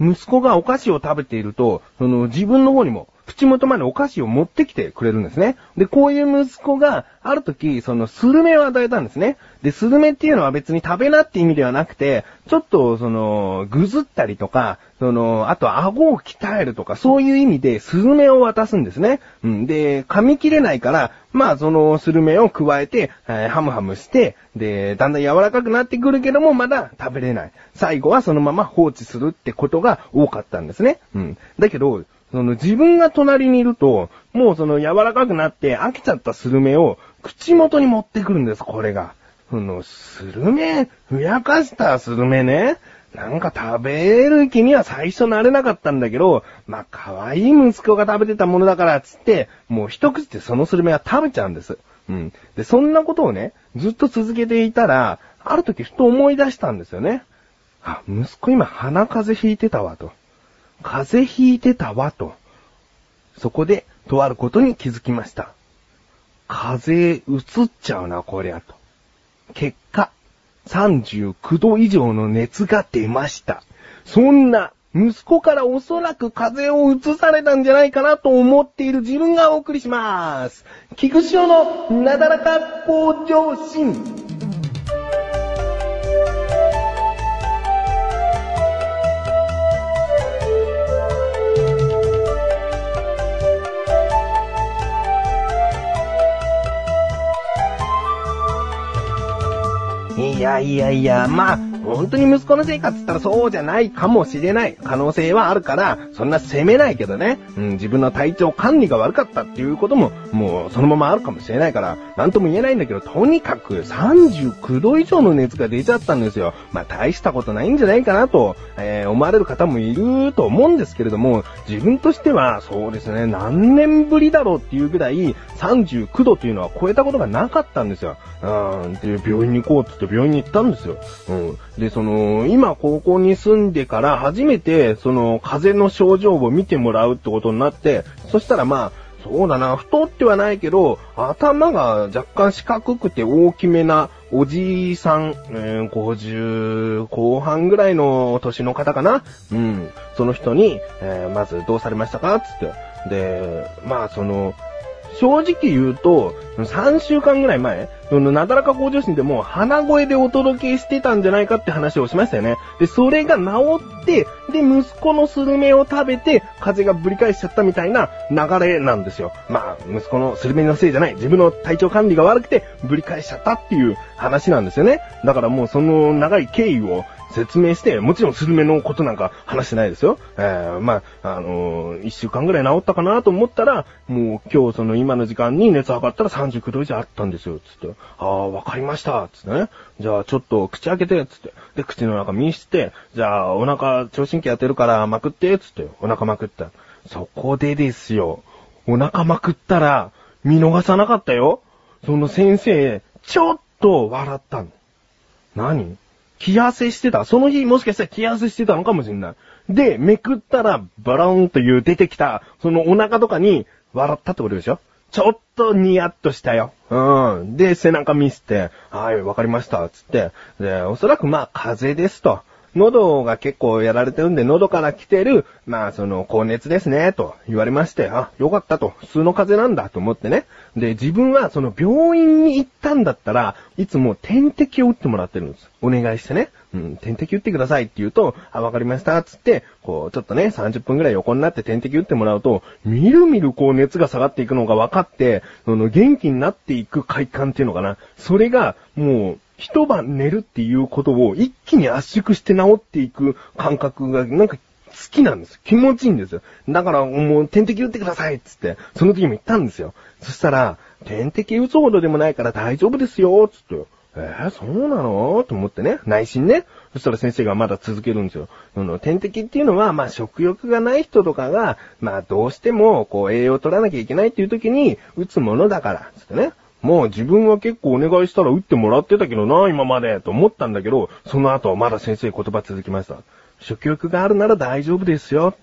息子がお菓子を食べていると、その自分の方にも口元までお菓子を持ってきてくれるんですね。で、こういう息子が、ある時、そのスルメを与えたんですね。で、スルメっていうのは別に食べなって意味ではなくて、ちょっと、その、ぐずったりとか、その、あと顎を鍛えるとか、そういう意味でスルメを渡すんですね。うん。で、噛み切れないから、まあ、そのスルメを加えて、えー、ハムハムして、で、だんだん柔らかくなってくるけども、まだ食べれない。最後はそのまま放置するってことが多かったんですね。うん。だけど、その自分が隣にいると、もうその柔らかくなって飽きちゃったスルメを口元に持ってくるんです、これが。その、スルメ、ふやかしたスルメね。なんか食べる気には最初なれなかったんだけど、まあ、可愛い息子が食べてたものだからつって、もう一口でそのスルメは食べちゃうんです。うん。で、そんなことをね、ずっと続けていたら、ある時ふと思い出したんですよね。あ、息子今鼻風邪ひいてたわと。風邪ひいてたわと。そこで、とあることに気づきました。風邪移っちゃうな、こりゃと。結果、39度以上の熱が出ました。そんな、息子からおそらく風邪を移されたんじゃないかなと思っている自分がお送りします。菊潮のなだらか向上心。いやいやいや、まあ、本当に息子のせいかって言ったらそうじゃないかもしれない可能性はあるから、そんな責めないけどね。うん、自分の体調管理が悪かったっていうことも、もうそのままあるかもしれないから、なんとも言えないんだけど、とにかく39度以上の熱が出ちゃったんですよ。まあ大したことないんじゃないかなと、えー、思われる方もいると思うんですけれども、自分としては、そうですね、何年ぶりだろうっていうぐらい、39度というのは超えたことがなかったんですよ。うん、で、病院に行こうって言って病院に行ったんですよ。うん。で、その、今高校に住んでから初めて、その、風邪の症状を見てもらうってことになって、そしたらまあ、そうだな、太ってはないけど、頭が若干四角くて大きめなおじいさん、えー、50後半ぐらいの年の方かなうん。その人に、えー、まずどうされましたか？つって。で、まあその、正直言うと、3週間ぐらい前、そのなだらか向上心でもう鼻声でお届けしてたんじゃないかって話をしましたよね。で、それが治って、で、息子のスルメを食べて、風がぶり返しちゃったみたいな流れなんですよ。まあ、息子のスルメのせいじゃない。自分の体調管理が悪くて、ぶり返しちゃったっていう話なんですよね。だからもうその長い経緯を説明して、もちろんスルメのことなんか話してないですよ。えー、まあ、あのー、一週間ぐらい治ったかなと思ったら、もう今日その今の時間に熱測ったら39度以上あったんですよ、つって。ああ、わかりました、つってね。じゃあちょっと口開けて、つって。で、口の中見して、じゃあお腹、聴診器当てるからまくって、つって。お腹まくった。そこでですよ。お腹まくったら、見逃さなかったよ。その先生、ちょっと笑ったの。何？気汗してた。その日もしかしたら気汗してたのかもしんない。で、めくったら、バロンという出てきた、そのお腹とかに、笑ったってことでしょ？ちょっとニヤッとしたよ。うん。で、背中見せて、はい、わかりました、つって。で、おそらくまあ、風邪ですと。喉が結構やられてるんで、喉から来てる、まあ、その、高熱ですね、と言われまして、あ、よかったと、普通の風邪なんだと思ってね。で、自分はその病院に行ったんだったら、いつも点滴を打ってもらってるんです。お願いしてね。うん、点滴打ってくださいって言うと、あ、わかりました、つって、こう、ちょっとね、30分くらい横になって点滴打ってもらうと、みるみるこう熱が下がっていくのが分かって、その元気になっていく快感っていうのかな。それが、もう、一晩寝るっていうことを一気に圧縮して治っていく感覚がなんか好きなんです。気持ちいいんですよ。だからもう点滴打ってくださいっつって、その時も言ったんですよ。そしたら、点滴打つほどでもないから大丈夫ですよ、つって。えー、そうなの？と思ってね、内心ね。そしたら先生がまだ続けるんですよ。その、点滴っていうのは、まあ、食欲がない人とかが、まあ、どうしても、こう、栄養を取らなきゃいけないっていう時に、打つものだから、つってね。もう自分は結構お願いしたら打ってもらってたけどな、今まで、と思ったんだけど、その後まだ先生言葉続きました。食欲があるなら大丈夫ですよ。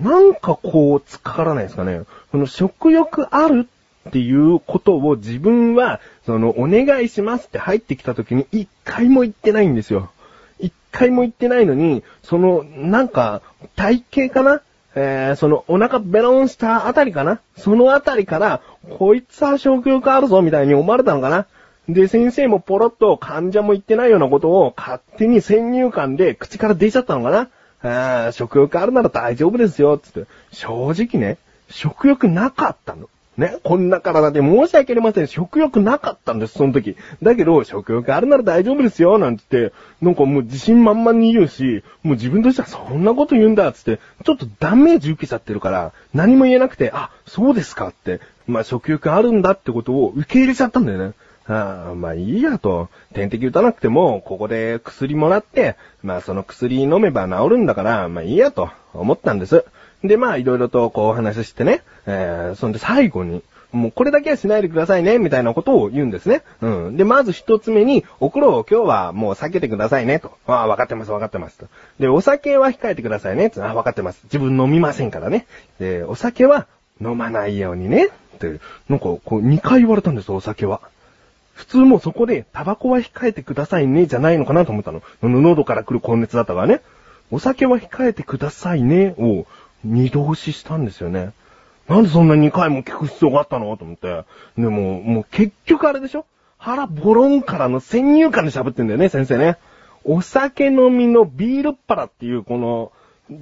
なんかこう、突っかからないですかね。その食欲あるっていうことを自分は、その、お願いしますって入ってきた時に一回も言ってないんですよ。一回も行ってないのに、その、なんか、体型かなえー、その、お腹ベロンしたあたりかな？そのあたりから、こいつは食欲あるぞみたいに思われたのかな？で、先生もポロッと患者も言ってないようなことを勝手に先入観で口から出ちゃったのかな？あ、食欲あるなら大丈夫ですよ、つって。正直ね、食欲なかったの。ね、こんな体で申し訳ありません。食欲なかったんです、その時。だけど、食欲あるなら大丈夫ですよ、なんつって、なんかもう自信満々に言うし、もう自分としてはそんなこと言うんだ、つって、ちょっとダメージ受けちゃってるから、何も言えなくて、あ、そうですかって、まあ食欲あるんだってことを受け入れちゃったんだよね。ああ、まあいいやと。点滴打たなくても、ここで薬もらって、まあその薬飲めば治るんだから、まあいいやと思ったんです。で、まあいろいろとこうお話ししてね、えー、そんで最後に、もうこれだけはしないでくださいね、みたいなことを言うんですね。うん。で、まず一つ目に、お風呂を今日はもう避けてくださいね、と。ああ、わかってます、わかってます、と。で、お酒は控えてくださいね、ああ、わかってます。自分飲みませんからね。で、お酒は飲まないようにね、って、なんかこう2回言われたんです、お酒は。普通もそこで、タバコは控えてくださいね、じゃないのかなと思ったの。喉から来る高熱だったからね。お酒は控えてくださいね、を二度押ししたんですよね。なんでそんな2回も聞く必要があったの？と思って。でも、もう結局あれでしょ？腹ボロンからの先入観で喋ってんだよね、先生ね。お酒飲みのビールっ腹っていうこの、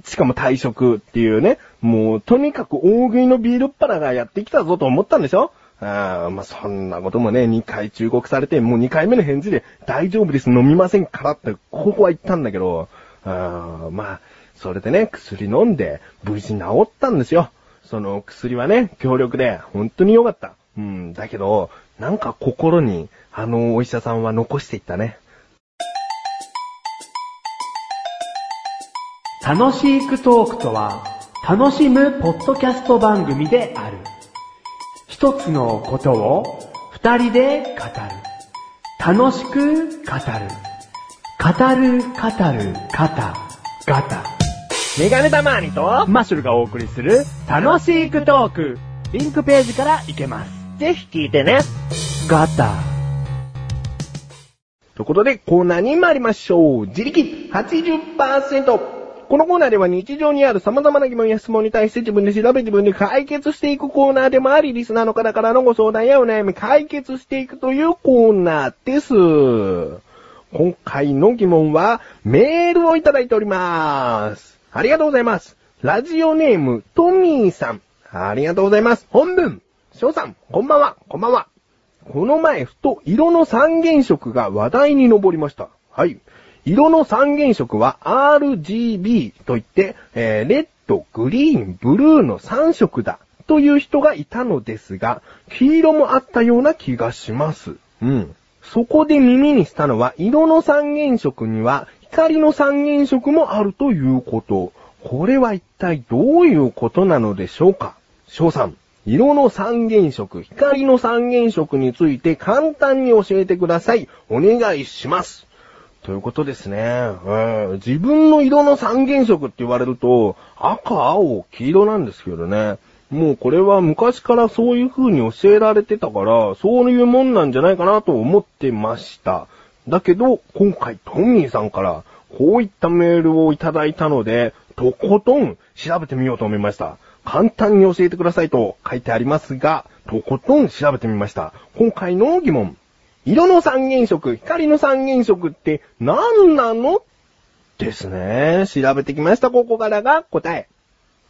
しかも退職っていうね、もうとにかく大食いのビールっ腹がやってきたぞと思ったんでしょ？あまあ、そんなこともね、2回忠告されて、もう2回目の返事で、大丈夫です、飲みませんからって、ここは言ったんだけど、あまあ、それでね、薬飲んで、無事治ったんですよ。その薬はね、強力で、本当に良かった。うん、だけど、なんか心に、あのお医者さんは残していったね。楽しいクトークとは、楽しむポッドキャスト番組である。一つのことを二人で語る。楽しく語る。語る、語る、ガタ、ガタ。メガネたまーにと、マッシュルがお送りする楽しいクトーク。リンクページから行けます。ぜひ聞いてね。ガタ。ということで、コーナーに参りましょう。自力80%。このコーナーでは日常にある様々な疑問や質問に対して自分で調べ自分で解決していくコーナーでもあり、リスナーの方からのご相談やお悩み解決していくというコーナーです。今回の疑問はメールをいただいております。ありがとうございます。ラジオネーム、トミーさん。ありがとうございます。本文、翔さん、こんばんは、こんばんは。この前、ふと色の三原色が話題に上りました。はい。色の三原色は RGB といって、えー、レッド、グリーン、ブルーの3色だという人がいたのですが、黄色もあったような気がします。うん。そこで耳にしたのは、色の三原色には光の三原色もあるということ。これは一体どういうことなのでしょうか？翔さん、色の三原色、光の三原色について簡単に教えてください。お願いします。ということですね。うん、自分の色の三原色って言われると、赤、青、黄色なんですけどね。もうこれは昔からそういう風に教えられてたから、そういうもんなんじゃないかなと思ってました。だけど、今回トミーさんからこういったメールをいただいたので、とことん調べてみようと思いました。簡単に教えてくださいと書いてありますが、とことん調べてみました。今回の疑問。色の三原色、光の三原色って何なの？ですね。調べてきました。ここからが答え。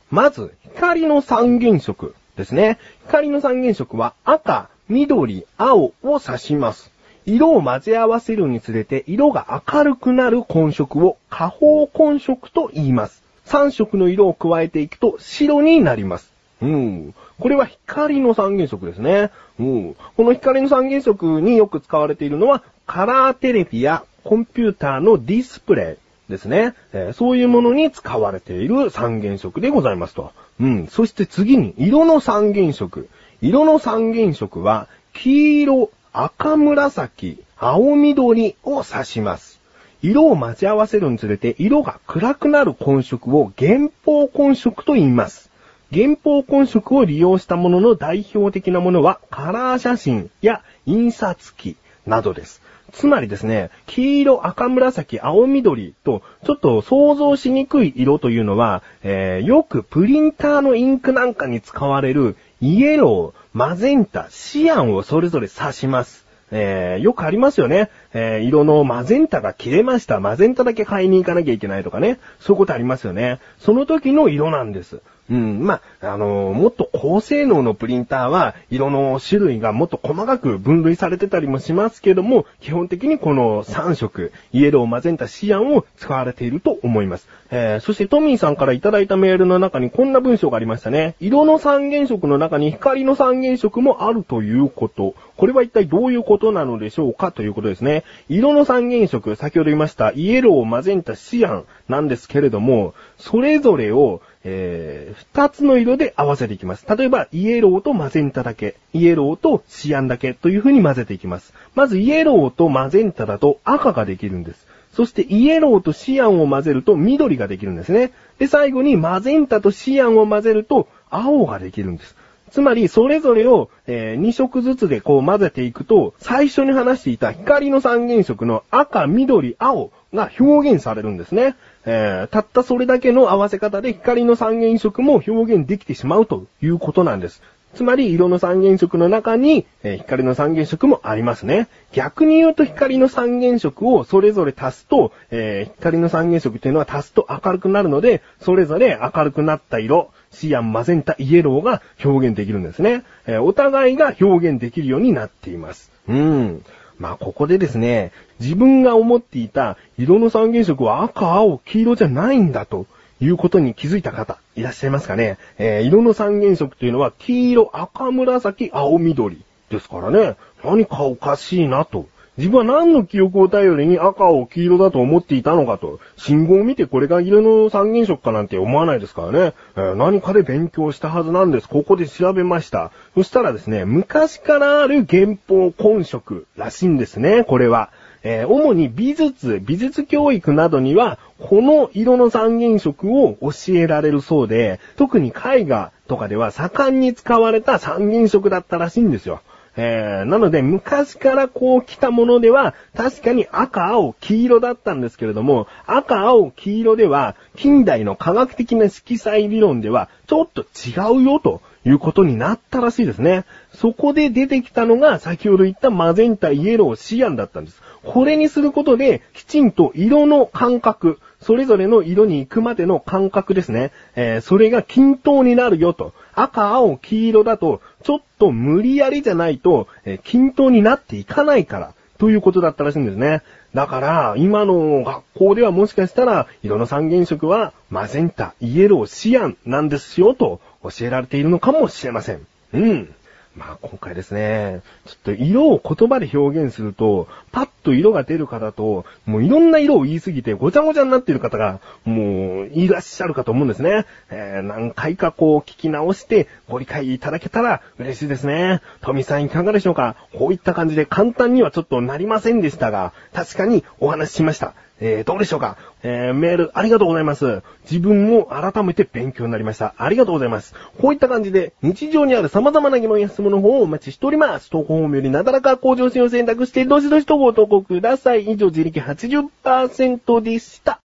まず、光の三原色ですね。光の三原色は赤、緑、青を指します。色を混ぜ合わせるにつれて色が明るくなる混色を下方混色と言います。3色の色を加えていくと白になります。うん。これは光の三原色ですね。うん。この光の三原色によく使われているのは、カラーテレビやコンピューターのディスプレイですね。えー、そういうものに使われている三原色でございますと。うん。そして次に、色の三原色。色の三原色は、黄色、赤紫、青緑を指します。色を混ぜ合わせるにつれて色が暗くなる混色を原宝混色と言います。原宝混色を利用したものの代表的なものはカラー写真や印刷機などです。つまりですね、黄色、赤紫、青緑と、ちょっと想像しにくい色というのは、えー、よくプリンターのインクなんかに使われるイエロー、マゼンタ、シアンをそれぞれ刺します。えー、よくありますよね。えー、色のマゼンタが切れました。マゼンタだけ買いに行かなきゃいけないとかね。そういうことありますよね。その時の色なんです。うん、まあ、あのー、もっと高性能のプリンターは、色の種類がもっと細かく分類されてたりもしますけども、基本的にこの3色、イエロー、マゼンタ、シアンを使われていると思います。えー、そしてトミーさんからいただいたメールの中にこんな文章がありましたね。色の三原色の中に光の三原色もあるということ。これは一体どういうことなのでしょうかということですね。色の三原色、先ほど言いました、イエロー、マゼンタ、シアンなんですけれども、それぞれをえー、二つの色で合わせていきます。例えば、イエローとマゼンタだけ、イエローとシアンだけという風に混ぜていきます。まず、イエローとマゼンタだと赤ができるんです。そして、イエローとシアンを混ぜると緑ができるんですね。で、最後にマゼンタとシアンを混ぜると青ができるんです。つまり、それぞれを、えー、2色ずつでこう混ぜていくと、最初に話していた光の三原色の赤、緑、青が表現されるんですね。えー、たったそれだけの合わせ方で光の三原色も表現できてしまうということなんです。つまり、色の三原色の中に、えー、光の三原色もありますね。逆に言うと光の三原色をそれぞれ足すと、えー、光の三原色っていうのは足すと明るくなるので、それぞれ明るくなった色、シアン、マゼンタ、イエローが表現できるんですね。えー、お互いが表現できるようになっています。うん。まあ、ここでですね、自分が思っていた色の三原色は赤、青、黄色じゃないんだということに気づいた方、いらっしゃいますかね。えー、色の三原色というのは黄色、赤、紫、青、緑ですからね、何かおかしいなと自分は何の記憶を頼りに赤を黄色だと思っていたのかと、信号を見てこれが色の三原色かなんて思わないですからね、えー、何かで勉強したはずなんです。ここで調べました。そしたらですね、昔からある原法根色らしいんですね、これは。えー、主に美術、美術教育などには、この色の三原色を教えられるそうで、特に絵画とかでは盛んに使われた三原色だったらしいんですよ。えー、なので、昔からこう来たものでは、確かに赤、青、黄色だったんですけれども、赤、青、黄色では、近代の科学的な色彩理論では、ちょっと違うよということになったらしいですね。そこで出てきたのが、先ほど言ったマゼンタ、イエロー、シアンだったんです。これにすることで、きちんと色の感覚、それぞれの色に行くまでの感覚ですね。えー、それが均等になるよと。赤、青、黄色だと、ちょっと無理やりじゃないと、えー、均等になっていかないから、ということだったらしいんですね。だから、今の学校ではもしかしたら、色の三原色は、マゼンタ、イエロー、シアンなんですよ、と教えられているのかもしれません。うん。まあ今回ですね、ちょっと色を言葉で表現すると、パッと色が出る方と、もういろんな色を言いすぎてごちゃごちゃになっている方が、もういらっしゃるかと思うんですね。えー、何回かこう聞き直してご理解いただけたら嬉しいですね。富さんいかがでしょうか？こういった感じで簡単にはちょっとなりませんでしたが、確かにお話ししました。えー、どうでしょうか？えー、メールありがとうございます。自分も改めて勉強になりました。ありがとうございます。こういった感じで、日常にある様々な疑問や質問の方をお待ちしております。投稿フォームよりなだらか向上心を選択して、どしどしとご投稿ください。以上、自力80%でした。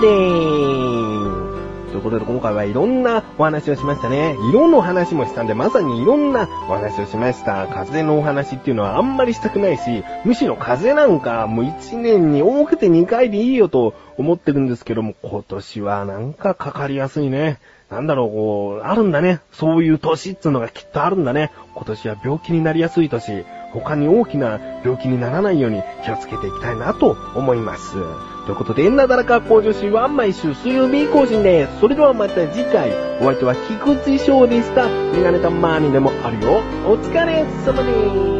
でーす。ということで今回はいろんなお話をしましたね。色の話もしたんで、まさにいろんなお話をしました。風のお話っていうのはあんまりしたくないし、むしろ風なんかもう1年に多くて2回でいいよと思ってるんですけども、今年はなんかかかりやすいね。なんだろう、こう、あるんだね。そういう年っていうのがきっとあるんだね。今年は病気になりやすい年。他に大きな病気にならないように気をつけていきたいなと思います。ということで、なだらか向上心は毎週水曜日更新です。それではまた次回、お相手は菊池翔でした。メガネたまーにでもあるよ。お疲れ様です。